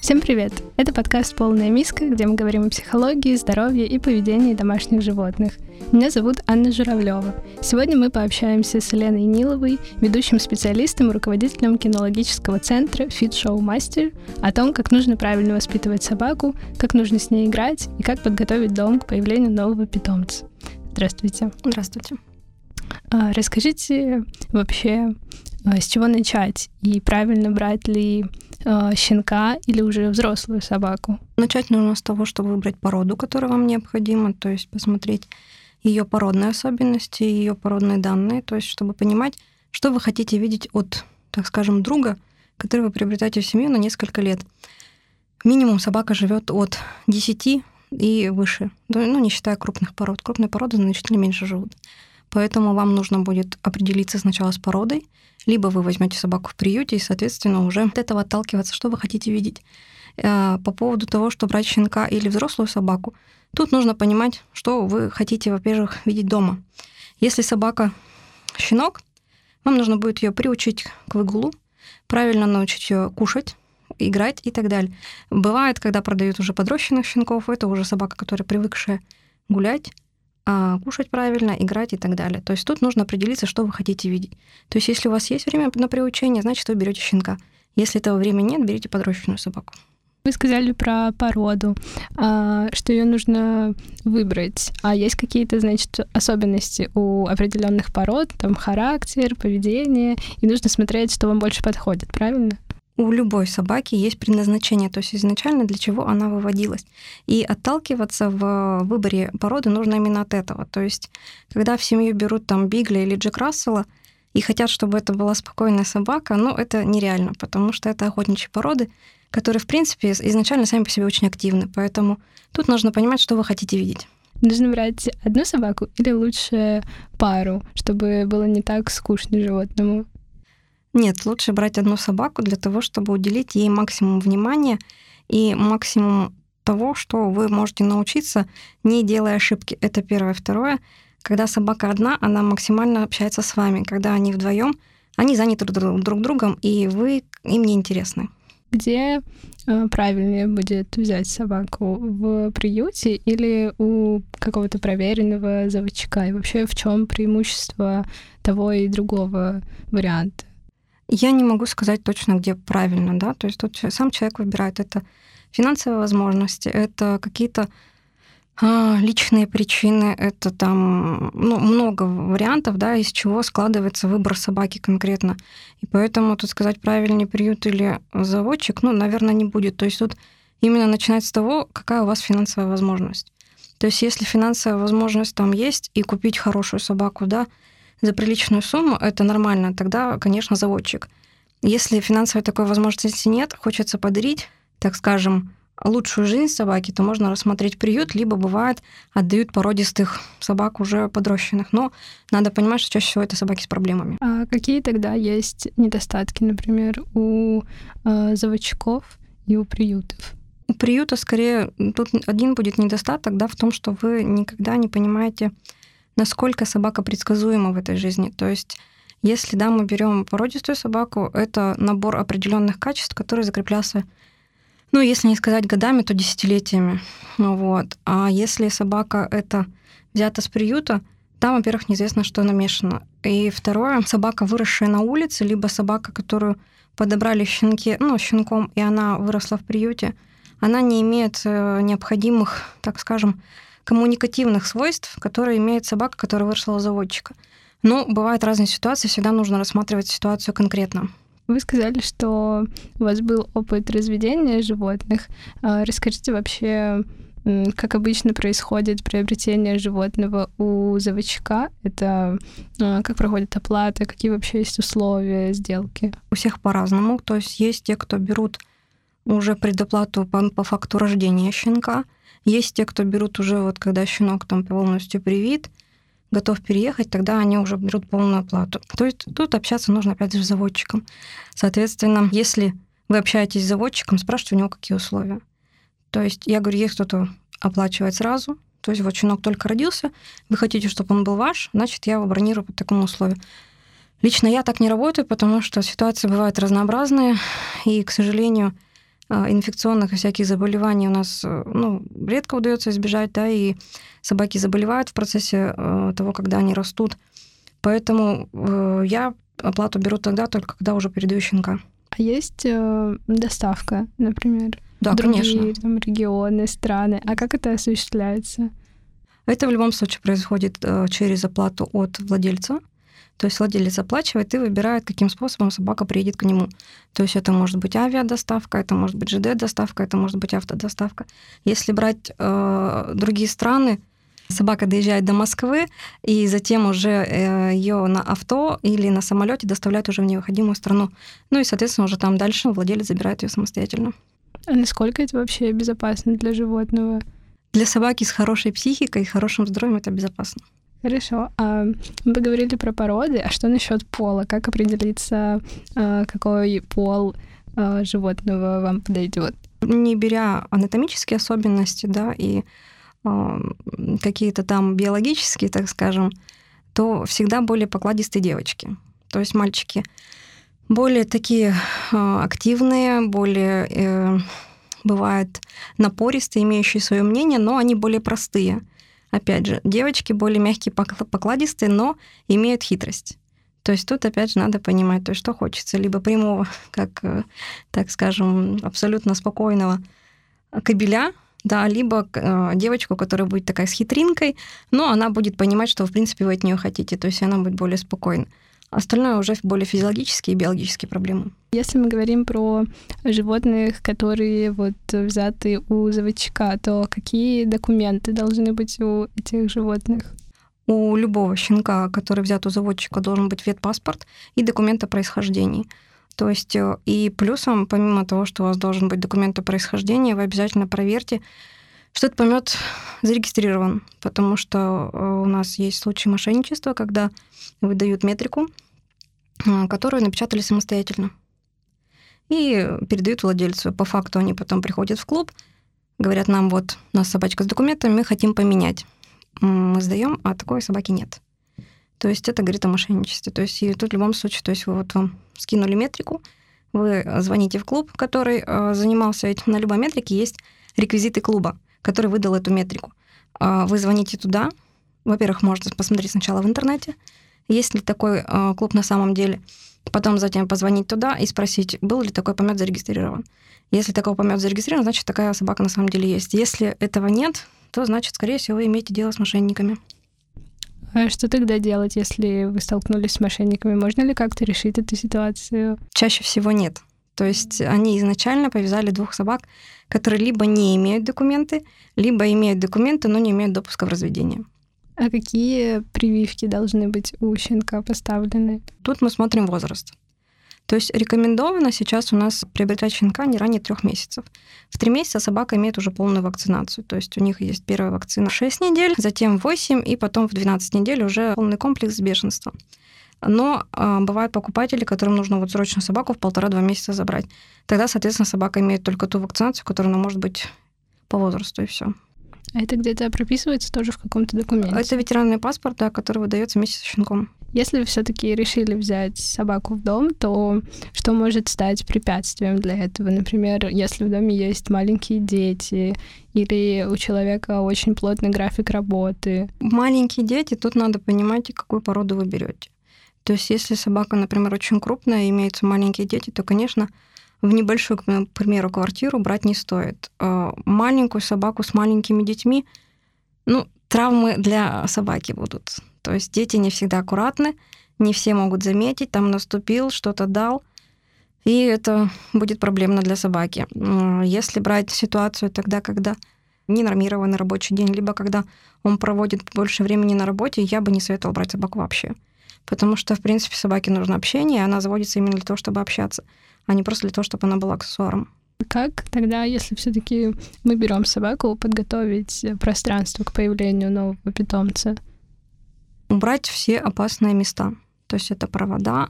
Всем привет! Это подкаст «Полная миска», где мы говорим о психологии, здоровье и поведении домашних животных. Меня зовут Анна Журавлева. Сегодня мы пообщаемся с Еленой Ниловой, ведущим специалистом и руководителем кинологического центра Fit Show Master, о том, как нужно правильно воспитывать собаку, как нужно с ней играть и как подготовить дом к появлению нового питомца. Здравствуйте. Здравствуйте. А, расскажите вообще, а, с чего начать и правильно брать ли э, щенка или уже взрослую собаку? Начать нужно с того, чтобы выбрать породу, которая вам необходима, то есть посмотреть ее породные особенности, ее породные данные, то есть чтобы понимать, что вы хотите видеть от, так скажем, друга, который вы приобретаете в семью на несколько лет. Минимум собака живет от 10 и выше, ну, не считая крупных пород. Крупные породы значительно меньше живут. Поэтому вам нужно будет определиться сначала с породой, либо вы возьмете собаку в приюте и, соответственно, уже от этого отталкиваться, что вы хотите видеть. Э, по поводу того, что брать щенка или взрослую собаку, тут нужно понимать, что вы хотите, во-первых, видеть дома. Если собака щенок, вам нужно будет ее приучить к выгулу, правильно научить ее кушать, играть и так далее. Бывает, когда продают уже подрощенных щенков, это уже собака, которая привыкшая гулять, кушать правильно, играть и так далее. То есть тут нужно определиться, что вы хотите видеть. То есть если у вас есть время на приучение, значит, вы берете щенка. Если этого времени нет, берите подрощенную собаку. Вы сказали про породу, а, что ее нужно выбрать. А есть какие-то, значит, особенности у определенных пород, там характер, поведение, и нужно смотреть, что вам больше подходит, правильно? У любой собаки есть предназначение, то есть изначально для чего она выводилась. И отталкиваться в выборе породы нужно именно от этого. То есть, когда в семью берут там Бигля или Джек Рассела, и хотят, чтобы это была спокойная собака, ну, это нереально, потому что это охотничьи породы, которые, в принципе, изначально сами по себе очень активны. Поэтому тут нужно понимать, что вы хотите видеть. Нужно брать одну собаку или лучше пару, чтобы было не так скучно животному? Нет, лучше брать одну собаку для того, чтобы уделить ей максимум внимания и максимум того, что вы можете научиться, не делая ошибки. Это первое. Второе, когда собака одна, она максимально общается с вами. Когда они вдвоем, они заняты друг, друг другом, и вы им не интересны. Где э, правильнее будет взять собаку? В приюте или у какого-то проверенного заводчика? И вообще в чем преимущество того и другого варианта? Я не могу сказать точно, где правильно, да, то есть тут сам человек выбирает. Это финансовые возможности, это какие-то а, личные причины, это там ну, много вариантов, да, из чего складывается выбор собаки конкретно. И поэтому тут сказать правильный приют или заводчик, ну, наверное, не будет. То есть тут именно начинается с того, какая у вас финансовая возможность. То есть если финансовая возможность там есть, и купить хорошую собаку, да, за приличную сумму, это нормально, тогда, конечно, заводчик. Если финансовой такой возможности нет, хочется подарить, так скажем, лучшую жизнь собаки, то можно рассмотреть приют, либо бывает отдают породистых собак уже подрощенных. Но надо понимать, что чаще всего это собаки с проблемами. А какие тогда есть недостатки, например, у э, заводчиков и у приютов? У приюта скорее тут один будет недостаток, да, в том, что вы никогда не понимаете, насколько собака предсказуема в этой жизни. То есть если, да, мы берем породистую собаку, это набор определенных качеств, который закреплялся, ну, если не сказать годами, то десятилетиями. Ну, вот. А если собака это взята с приюта, там, во-первых, неизвестно, что намешано. И второе, собака, выросшая на улице, либо собака, которую подобрали щенки, ну, щенком, и она выросла в приюте, она не имеет э, необходимых, так скажем, коммуникативных свойств, которые имеет собака, которая выросла у заводчика. Но бывают разные ситуации, всегда нужно рассматривать ситуацию конкретно. Вы сказали, что у вас был опыт разведения животных. А, расскажите вообще, как обычно происходит приобретение животного у заводчика? Это а, как проходит оплата, какие вообще есть условия сделки? У всех по-разному. То есть есть те, кто берут уже предоплату по, по факту рождения щенка, есть те, кто берут уже вот когда щенок там полностью привит, готов переехать, тогда они уже берут полную оплату. То есть тут общаться нужно опять же с заводчиком. Соответственно, если вы общаетесь с заводчиком, спрашивайте у него, какие условия. То есть я говорю, есть кто-то оплачивает сразу, то есть вот щенок только родился, вы хотите, чтобы он был ваш, значит, я его бронирую по такому условию. Лично я так не работаю, потому что ситуации бывают разнообразные, и, к сожалению, инфекционных и всяких заболеваний у нас э, ну, редко удается избежать, да, и собаки заболевают в процессе э, того, когда они растут. Поэтому э, я оплату беру тогда, только когда уже передаю щенка. А есть доставка, например? Да, другие, конечно. Там, регионы, страны. А как это осуществляется? Это в любом случае происходит через оплату от владельца. То есть владелец оплачивает и выбирает, каким способом собака приедет к нему. То есть это может быть авиадоставка, это может быть ЖД-доставка, это может быть автодоставка. Если брать э, другие страны, собака доезжает до Москвы, и затем уже э, ее на авто или на самолете доставляют уже в невыходимую страну. Ну и, соответственно, уже там дальше владелец забирает ее самостоятельно. А насколько это вообще безопасно для животного? Для собаки с хорошей психикой и хорошим здоровьем это безопасно. Хорошо. А мы поговорили про породы, а что насчет пола? Как определиться, а, какой пол а, животного вам подойдет? Не беря анатомические особенности, да, и а, какие-то там биологические, так скажем, то всегда более покладистые девочки. То есть мальчики более такие активные, более э, бывают напористые, имеющие свое мнение, но они более простые. Опять же, девочки более мягкие, покладистые, но имеют хитрость. То есть тут, опять же, надо понимать, то есть что хочется. Либо прямого, как, э, так скажем, абсолютно спокойного кабеля, да, либо э, девочку, которая будет такая с хитринкой, но она будет понимать, что, в принципе, вы от нее хотите, то есть она будет более спокойна. Остальное уже более физиологические и биологические проблемы. Если мы говорим про животных, которые вот взяты у заводчика, то какие документы должны быть у этих животных? У любого щенка, который взят у заводчика, должен быть ветпаспорт и документ о происхождении. То есть э, и плюсом, помимо того, что у вас должен быть документ о происхождении, вы обязательно проверьте, что этот помет зарегистрирован, потому что э, у нас есть случаи мошенничества, когда выдают метрику, э, которую напечатали самостоятельно, и передают владельцу. По факту они потом приходят в клуб, говорят нам, вот, у нас собачка с документами, мы хотим поменять. Мы сдаем, а такой собаки нет. То есть это говорит о мошенничестве. То есть и тут в любом случае, то есть вы вот вам скинули метрику, вы звоните в клуб, который э, занимался этим. На любой метрике есть реквизиты клуба который выдал эту метрику. А, вы звоните туда. Во-первых, можно посмотреть сначала в интернете, есть ли такой а, клуб на самом деле. Потом затем позвонить туда и спросить, был ли такой помет зарегистрирован. Если такой помет зарегистрирован, значит, такая собака на самом деле есть. Если этого нет, то, значит, скорее всего, вы имеете дело с мошенниками. А что тогда делать, если вы столкнулись с мошенниками? Можно ли как-то решить эту ситуацию? Чаще всего нет. То есть они изначально повязали двух собак, которые либо не имеют документы, либо имеют документы, но не имеют допуска в разведение. А какие прививки должны быть у щенка поставлены? Тут мы смотрим возраст. То есть рекомендовано сейчас у нас приобретать щенка не ранее трех месяцев. В три месяца собака имеет уже полную вакцинацию. То есть у них есть первая вакцина 6 недель, затем 8, и потом в 12 недель уже полный комплекс бешенства. Но э, бывают покупатели, которым нужно вот срочно собаку в полтора-два месяца забрать. Тогда, соответственно, собака имеет только ту вакцинацию, которая она может быть по возрасту, и все. А это где-то прописывается тоже в каком-то документе? Это ветеранный паспорт, да, который выдается вместе с щенком. Если вы все-таки решили взять собаку в дом, то что может стать препятствием для этого? Например, если в доме есть маленькие дети или у человека очень плотный график работы. Маленькие дети, тут надо понимать, какую породу вы берете. То есть если собака, например, очень крупная, имеются маленькие дети, то, конечно, в небольшую, к примеру, квартиру брать не стоит. А маленькую собаку с маленькими детьми, ну, травмы для собаки будут. То есть дети не всегда аккуратны, не все могут заметить, там наступил, что-то дал, и это будет проблемно для собаки. Если брать ситуацию тогда, когда ненормированный рабочий день, либо когда он проводит больше времени на работе, я бы не советовала брать собаку вообще потому что, в принципе, собаке нужно общение, и она заводится именно для того, чтобы общаться, а не просто для того, чтобы она была аксессуаром. Как тогда, если все-таки мы берем собаку, подготовить пространство к появлению нового питомца? Убрать все опасные места. То есть это провода,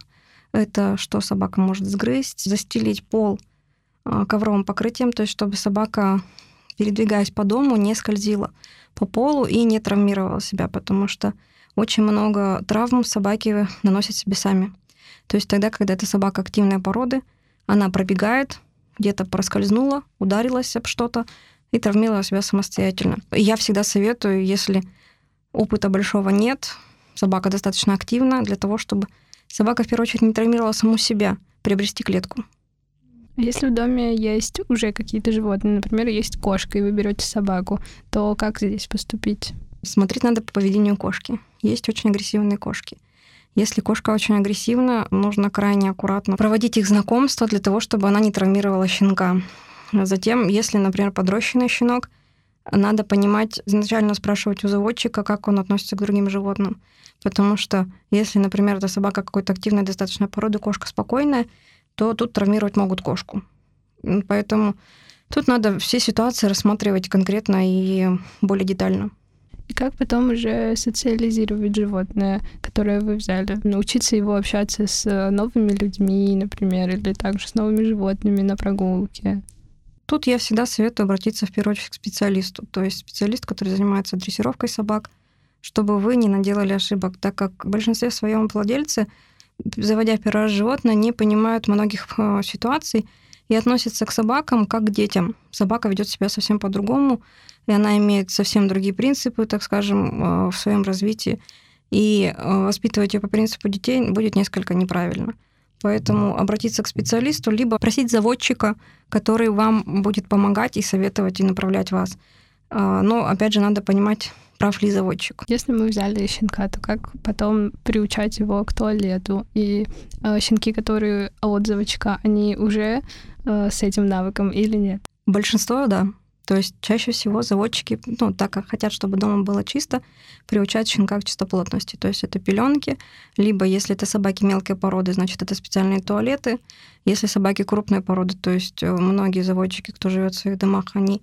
это что собака может сгрызть, застелить пол а, ковровым покрытием, то есть чтобы собака, передвигаясь по дому, не скользила по полу и не травмировала себя, потому что очень много травм собаки наносят себе сами. То есть тогда, когда эта собака активной породы, она пробегает, где-то проскользнула, ударилась об что-то и травмировала себя самостоятельно. Я всегда советую, если опыта большого нет, собака достаточно активна для того, чтобы собака в первую очередь не травмировала саму себя, приобрести клетку. Если в доме есть уже какие-то животные, например, есть кошка, и вы берете собаку, то как здесь поступить? Смотреть надо по поведению кошки. Есть очень агрессивные кошки. Если кошка очень агрессивна, нужно крайне аккуратно проводить их знакомство для того, чтобы она не травмировала щенка. Затем, если, например, подрощенный щенок, надо понимать, изначально спрашивать у заводчика, как он относится к другим животным. Потому что если, например, эта собака какой-то активной достаточно породы, кошка спокойная, то тут травмировать могут кошку. Поэтому тут надо все ситуации рассматривать конкретно и более детально. И как потом уже социализировать животное, которое вы взяли? Научиться его общаться с новыми людьми, например, или также с новыми животными на прогулке? Тут я всегда советую обратиться в первую очередь к специалисту, то есть специалист, который занимается дрессировкой собак, чтобы вы не наделали ошибок, так как в большинстве своем владельцы заводя первый раз животное, не понимают многих э, ситуаций и относятся к собакам как к детям. Собака ведет себя совсем по-другому, и она имеет совсем другие принципы, так скажем, э, в своем развитии. И э, воспитывать ее по принципу детей будет несколько неправильно. Поэтому обратиться к специалисту, либо просить заводчика, который вам будет помогать и советовать и направлять вас. Но, опять же, надо понимать прав ли заводчик. Если мы взяли щенка, то как потом приучать его к туалету? И э, щенки, которые от заводчика, они уже э, с этим навыком или нет? Большинство, да. То есть чаще всего заводчики, ну, так как хотят, чтобы дома было чисто, приучают щенка к чистоплотности. То есть это пеленки, либо если это собаки мелкой породы, значит, это специальные туалеты. Если собаки крупной породы, то есть э, многие заводчики, кто живет в своих домах, они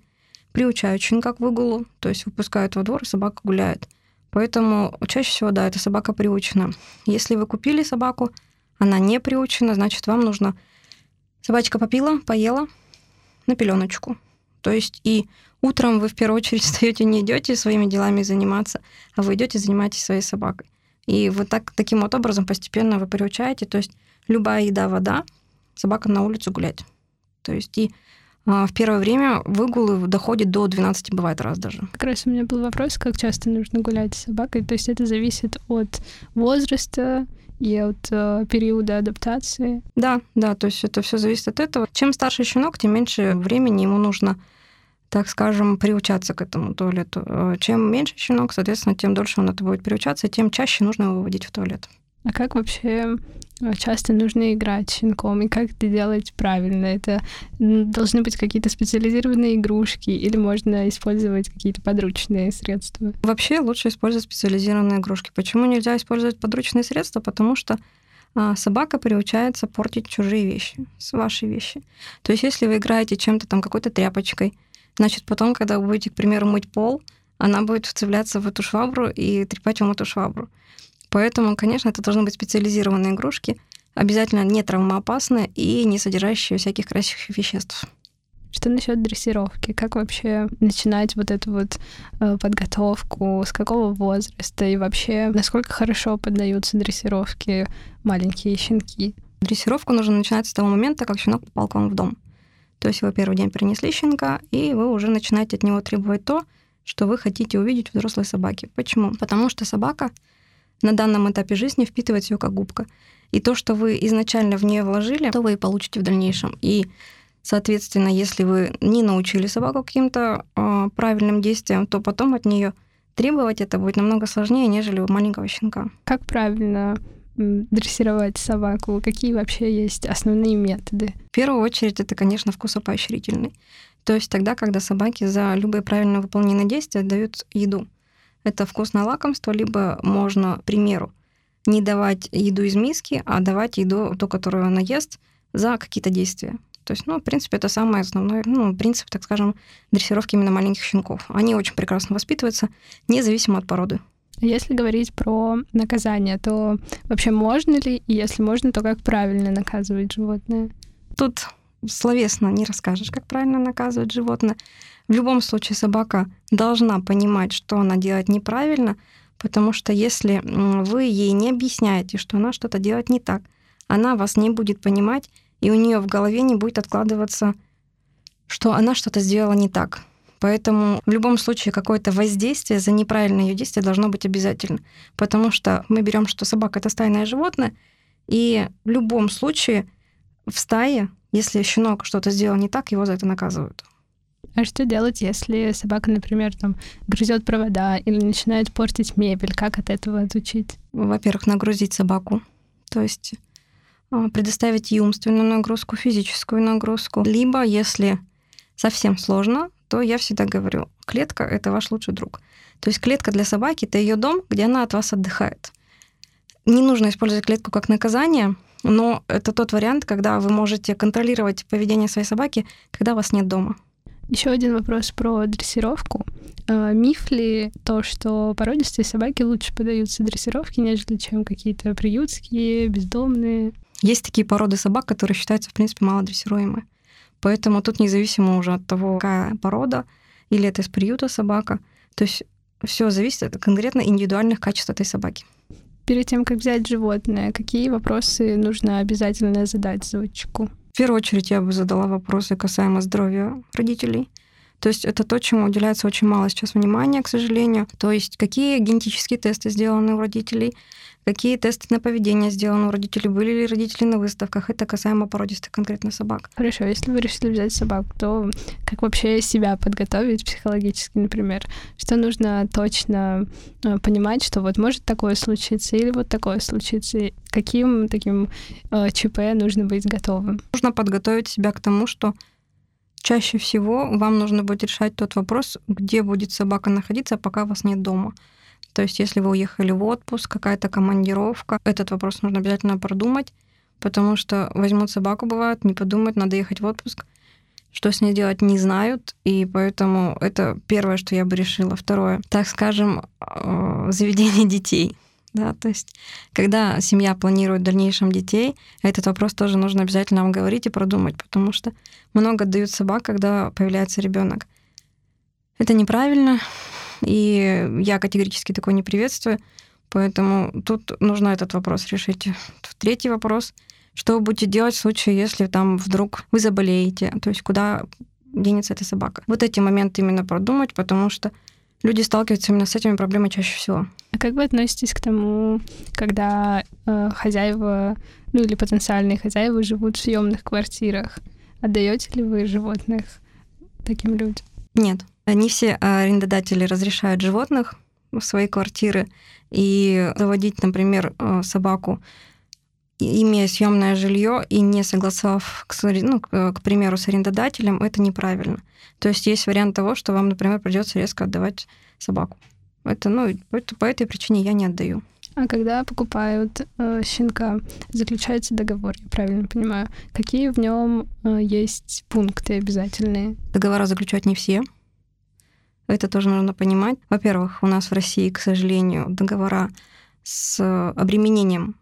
приучают щенка к выгулу, то есть выпускают во двор, и собака гуляет. Поэтому чаще всего, да, эта собака приучена. Если вы купили собаку, она не приучена, значит, вам нужно... Собачка попила, поела на пеленочку. То есть и утром вы в первую очередь встаете, не идете своими делами заниматься, а вы идете занимаетесь своей собакой. И вот так, таким вот образом постепенно вы приучаете. То есть любая еда, вода, собака на улицу гулять. То есть и а, в первое время выгулы доходят до 12, бывает раз даже. Как раз у меня был вопрос, как часто нужно гулять с собакой. То есть это зависит от возраста и от э, периода адаптации. Да, да, то есть это все зависит от этого. Чем старше щенок, тем меньше времени ему нужно так скажем, приучаться к этому туалету. Э, чем меньше щенок, соответственно, тем дольше он это будет приучаться, тем чаще нужно его выводить в туалет. А как вообще э, часто нужно играть щенком, и как это делать правильно? Это должны быть какие-то специализированные игрушки, или можно использовать какие-то подручные средства? Вообще лучше использовать специализированные игрушки. Почему нельзя использовать подручные средства? Потому что а, собака приучается портить чужие вещи, ваши вещи. То есть если вы играете чем-то там, какой-то тряпочкой, значит, потом, когда вы будете, к примеру, мыть пол, она будет вцепляться в эту швабру и трепать вам эту швабру. Поэтому, конечно, это должны быть специализированные игрушки, обязательно не травмоопасные и не содержащие всяких красящих веществ. Что насчет дрессировки? Как вообще начинать вот эту вот э, подготовку? С какого возраста? И вообще, насколько хорошо поддаются дрессировке маленькие щенки? Дрессировку нужно начинать с того момента, как щенок попал к вам в дом. То есть вы первый день принесли щенка, и вы уже начинаете от него требовать то, что вы хотите увидеть в взрослой собаке. Почему? Потому что собака на данном этапе жизни впитывать ее как губка. И то, что вы изначально в нее вложили, то вы и получите в дальнейшем. И, соответственно, если вы не научили собаку каким-то э, правильным действиям, то потом от нее требовать это будет намного сложнее, нежели у маленького щенка. Как правильно дрессировать собаку? Какие вообще есть основные методы? В первую очередь это, конечно, вкусопоощрительный. То есть тогда, когда собаки за любые правильно выполненные действия дают еду это вкусное лакомство, либо можно, к примеру, не давать еду из миски, а давать еду, ту, которую она ест, за какие-то действия. То есть, ну, в принципе, это самый основной ну, принцип, так скажем, дрессировки именно маленьких щенков. Они очень прекрасно воспитываются, независимо от породы. Если говорить про наказание, то вообще можно ли, и если можно, то как правильно наказывать животное? Тут словесно не расскажешь, как правильно наказывать животное. В любом случае собака должна понимать, что она делает неправильно, потому что если вы ей не объясняете, что она что-то делает не так, она вас не будет понимать, и у нее в голове не будет откладываться, что она что-то сделала не так. Поэтому в любом случае какое-то воздействие за неправильное ее действие должно быть обязательно. Потому что мы берем, что собака это стайное животное, и в любом случае в стае, если щенок что-то сделал не так, его за это наказывают. А что делать, если собака, например, там грызет провода или начинает портить мебель? Как от этого отучить? Во-первых, нагрузить собаку. То есть а, предоставить ей умственную нагрузку, физическую нагрузку. Либо, если совсем сложно, то я всегда говорю, клетка — это ваш лучший друг. То есть клетка для собаки — это ее дом, где она от вас отдыхает. Не нужно использовать клетку как наказание, но это тот вариант, когда вы можете контролировать поведение своей собаки, когда вас нет дома. Еще один вопрос про дрессировку. А, миф ли то, что породистые собаки лучше подаются дрессировке, нежели чем какие-то приютские, бездомные? Есть такие породы собак, которые считаются, в принципе, малодрессируемые. Поэтому тут независимо уже от того, какая порода, или это из приюта собака, то есть все зависит от конкретно индивидуальных качеств этой собаки. Перед тем, как взять животное, какие вопросы нужно обязательно задать заводчику? В первую очередь я бы задала вопросы касаемо здоровья родителей. То есть это то, чему уделяется очень мало сейчас внимания, к сожалению. То есть какие генетические тесты сделаны у родителей, Какие тесты на поведение сделаны у родителей? Были ли родители на выставках? Это касаемо породистых конкретно собак. Хорошо, если вы решили взять собаку, то как вообще себя подготовить психологически, например? Что нужно точно э, понимать, что вот может такое случиться или вот такое случится? Каким таким э, ЧП нужно быть готовым? Нужно подготовить себя к тому, что чаще всего вам нужно будет решать тот вопрос, где будет собака находиться, пока вас нет дома. То есть, если вы уехали в отпуск, какая-то командировка, этот вопрос нужно обязательно продумать, потому что возьмут собаку, бывает, не подумают, надо ехать в отпуск. Что с ней делать, не знают, и поэтому это первое, что я бы решила. Второе, так скажем, э, заведение детей. Да, то есть, когда семья планирует в дальнейшем детей, этот вопрос тоже нужно обязательно вам говорить и продумать, потому что много дают собак, когда появляется ребенок. Это неправильно, и я категорически такое не приветствую. Поэтому тут нужно этот вопрос решить. Третий вопрос. Что вы будете делать в случае, если там вдруг вы заболеете? То есть куда денется эта собака? Вот эти моменты именно продумать, потому что люди сталкиваются именно с этими проблемами чаще всего. А как вы относитесь к тому, когда э, хозяева, ну или потенциальные хозяева живут в съемных квартирах? Отдаете ли вы животных таким людям? Нет. Не все арендодатели разрешают животных в свои квартиры и заводить, например, э, собаку, имея съемное жилье и не согласовав, ну, к примеру, с арендодателем, это неправильно. То есть есть вариант того, что вам, например, придется резко отдавать собаку. Это, ну, это, по этой причине я не отдаю. А когда покупают э, щенка, заключается договор, я правильно понимаю. Какие в нем э, есть пункты обязательные? Договора заключать не все. Это тоже нужно понимать. Во-первых, у нас в России, к сожалению, договора с обременением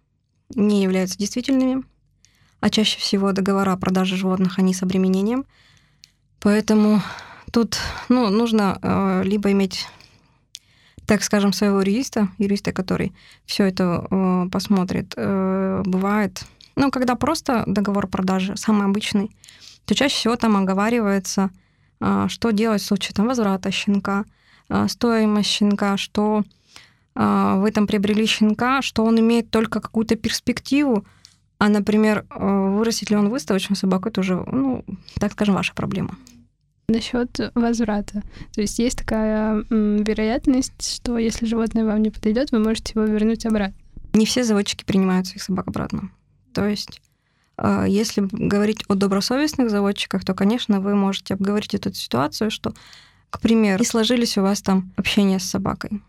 не являются действительными, а чаще всего договора о продаже животных, они с обременением. Поэтому тут ну, нужно э, либо иметь, так скажем, своего юриста, юриста, который все это э, посмотрит. Э, бывает, ну, когда просто договор продажи, самый обычный, то чаще всего там оговаривается – а, что делать в случае там, возврата щенка, а, стоимость щенка, что а, вы там приобрели щенка, что он имеет только какую-то перспективу, а, например, вырастет ли он выставочную собаку, это уже, ну, так скажем, ваша проблема. Насчет возврата. То есть есть такая м, вероятность, что если животное вам не подойдет, вы можете его вернуть обратно. Не все заводчики принимают своих собак обратно. То есть а, если говорить о добросовестных заводчиках, то, конечно, вы можете обговорить эту ситуацию, что, к примеру, не сложились у вас там общения с собакой.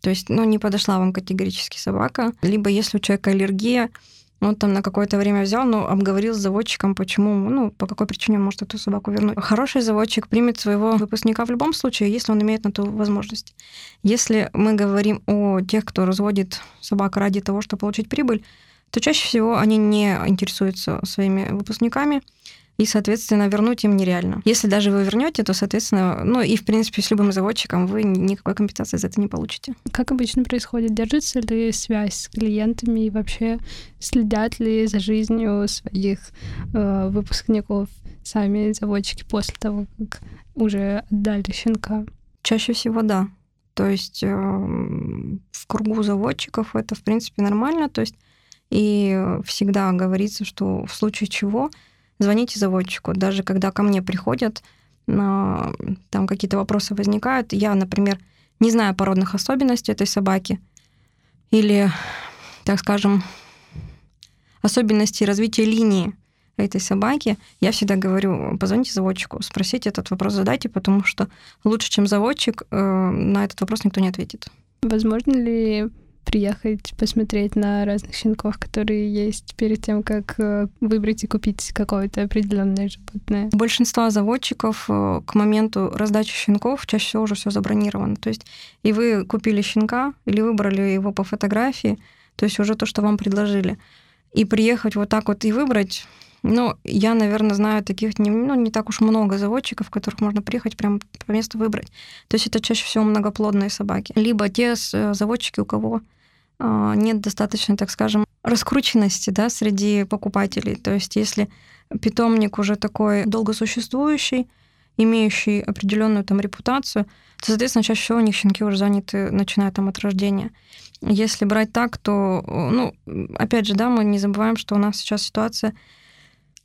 То есть, ну, не подошла вам категорически собака. Либо если у человека аллергия, он там на какое-то время взял, но обговорил с заводчиком, почему, ну, по какой причине он может эту собаку вернуть. Хороший заводчик примет своего выпускника в любом случае, если он имеет на то возможность. Если мы говорим о тех, кто разводит собак ради того, чтобы получить прибыль, то чаще всего они не интересуются своими выпускниками, и, соответственно, вернуть им нереально. Если даже вы вернете, то, соответственно, ну и, в принципе, с любым заводчиком вы никакой компенсации за это не получите. Как обычно происходит? Держится ли связь с клиентами и вообще следят ли за жизнью своих э, выпускников сами заводчики после того, как уже отдали щенка? Чаще всего да. То есть э, в кругу заводчиков это, в принципе, нормально. То есть и всегда говорится, что в случае чего звоните заводчику. Даже когда ко мне приходят, там какие-то вопросы возникают, я, например, не знаю породных особенностей этой собаки или, так скажем, особенностей развития линии этой собаки, я всегда говорю, позвоните заводчику, спросите этот вопрос, задайте, потому что лучше, чем заводчик, э, на этот вопрос никто не ответит. Возможно ли приехать посмотреть на разных щенков, которые есть перед тем, как э, выбрать и купить какое-то определенное животное. Большинство заводчиков э, к моменту раздачи щенков чаще всего уже все забронировано. То есть и вы купили щенка или выбрали его по фотографии, то есть уже то, что вам предложили. И приехать вот так вот и выбрать, ну, я, наверное, знаю таких не, ну, не так уж много заводчиков, которых можно приехать прям по месту выбрать. То есть это чаще всего многоплодные собаки. Либо те э, заводчики, у кого нет достаточно, так скажем, раскрученности да, среди покупателей. То есть если питомник уже такой долгосуществующий, имеющий определенную там репутацию, то, соответственно, чаще всего у них щенки уже заняты, начиная там от рождения. Если брать так, то, ну, опять же, да, мы не забываем, что у нас сейчас ситуация,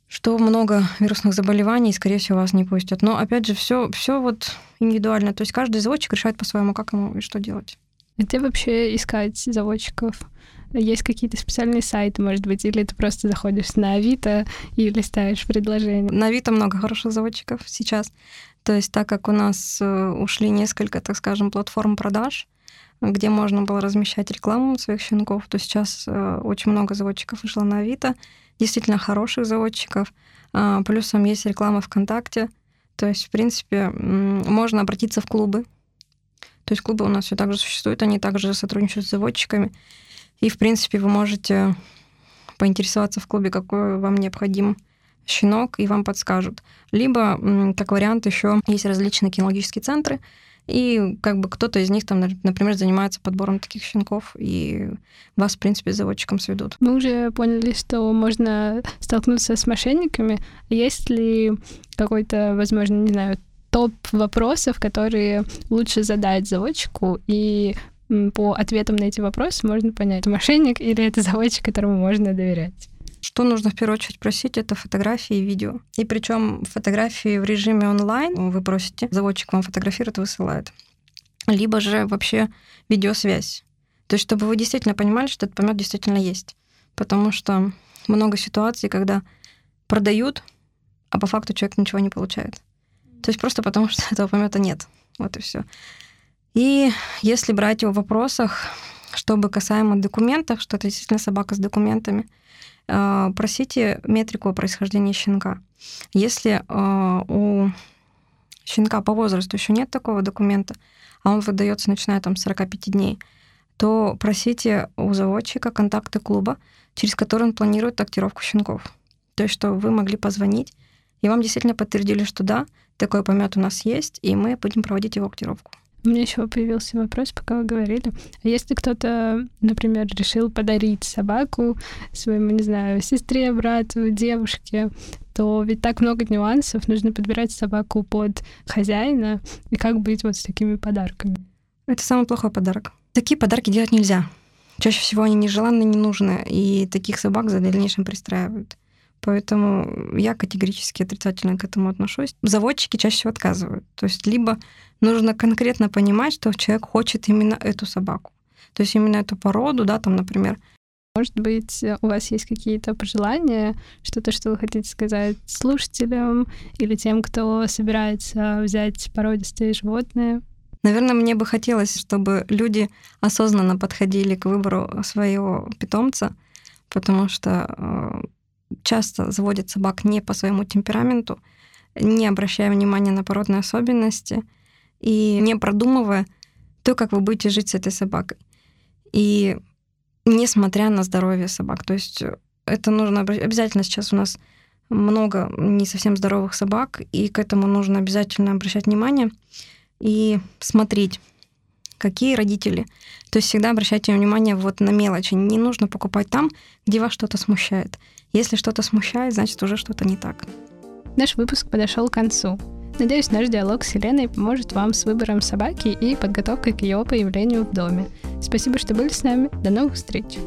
что много вирусных заболеваний, скорее всего, вас не пустят. Но, опять же, все, все вот индивидуально. То есть каждый заводчик решает по-своему, как ему и что делать. Где вообще искать заводчиков? Есть какие-то специальные сайты, может быть, или ты просто заходишь на Авито и листаешь предложения? На Авито много хороших заводчиков сейчас. То есть так как у нас э, ушли несколько, так скажем, платформ продаж, где можно было размещать рекламу своих щенков, то сейчас э, очень много заводчиков вышло на Авито, действительно хороших заводчиков. А, плюсом есть реклама ВКонтакте. То есть, в принципе, можно обратиться в клубы, то есть клубы у нас все так же существуют, они также сотрудничают с заводчиками. И, в принципе, вы можете поинтересоваться в клубе, какой вам необходим щенок, и вам подскажут. Либо, как вариант, еще есть различные кинологические центры, и как бы кто-то из них там, например, занимается подбором таких щенков, и вас, в принципе, с заводчиком сведут. Мы уже поняли, что можно столкнуться с мошенниками. Есть ли какой-то, возможно, не знаю, топ вопросов, которые лучше задать заводчику, и по ответам на эти вопросы можно понять, это мошенник или это заводчик, которому можно доверять. Что нужно в первую очередь просить, это фотографии и видео. И причем фотографии в режиме онлайн вы просите, заводчик вам фотографирует, высылает. Либо же вообще видеосвязь. То есть, чтобы вы действительно понимали, что этот помет действительно есть. Потому что много ситуаций, когда продают, а по факту человек ничего не получает. То есть просто потому, что этого помета нет. Вот и все. И если брать о вопросах, чтобы касаемо документов, что это действительно собака с документами, э, просите метрику о происхождении щенка. Если э, у щенка по возрасту еще нет такого документа, а он выдается начиная там с 45 дней, то просите у заводчика контакты клуба, через который он планирует тактировку щенков. То есть, что вы могли позвонить, и вам действительно подтвердили, что да, такой помет у нас есть, и мы будем проводить его актировку. У меня еще появился вопрос, пока вы говорили. А если кто-то, например, решил подарить собаку своему, не знаю, сестре, брату, девушке, то ведь так много нюансов. Нужно подбирать собаку под хозяина. И как быть вот с такими подарками? Это самый плохой подарок. Такие подарки делать нельзя. Чаще всего они нежеланны, не нужны, и таких собак за дальнейшем пристраивают. Поэтому я категорически отрицательно к этому отношусь. Заводчики чаще всего отказывают. То есть либо нужно конкретно понимать, что человек хочет именно эту собаку. То есть именно эту породу, да, там, например. Может быть, у вас есть какие-то пожелания, что-то, что вы хотите сказать слушателям или тем, кто собирается взять породистые животные? Наверное, мне бы хотелось, чтобы люди осознанно подходили к выбору своего питомца, потому что э, часто заводят собак не по своему темпераменту, не обращая внимания на породные особенности и не продумывая то, как вы будете жить с этой собакой. И несмотря на здоровье собак. То есть это нужно обязательно сейчас у нас много не совсем здоровых собак, и к этому нужно обязательно обращать внимание и смотреть, какие родители. То есть всегда обращайте внимание вот на мелочи. Не нужно покупать там, где вас что-то смущает. Если что-то смущает, значит уже что-то не так. Наш выпуск подошел к концу. Надеюсь, наш диалог с Еленой поможет вам с выбором собаки и подготовкой к ее появлению в доме. Спасибо, что были с нами. До новых встреч!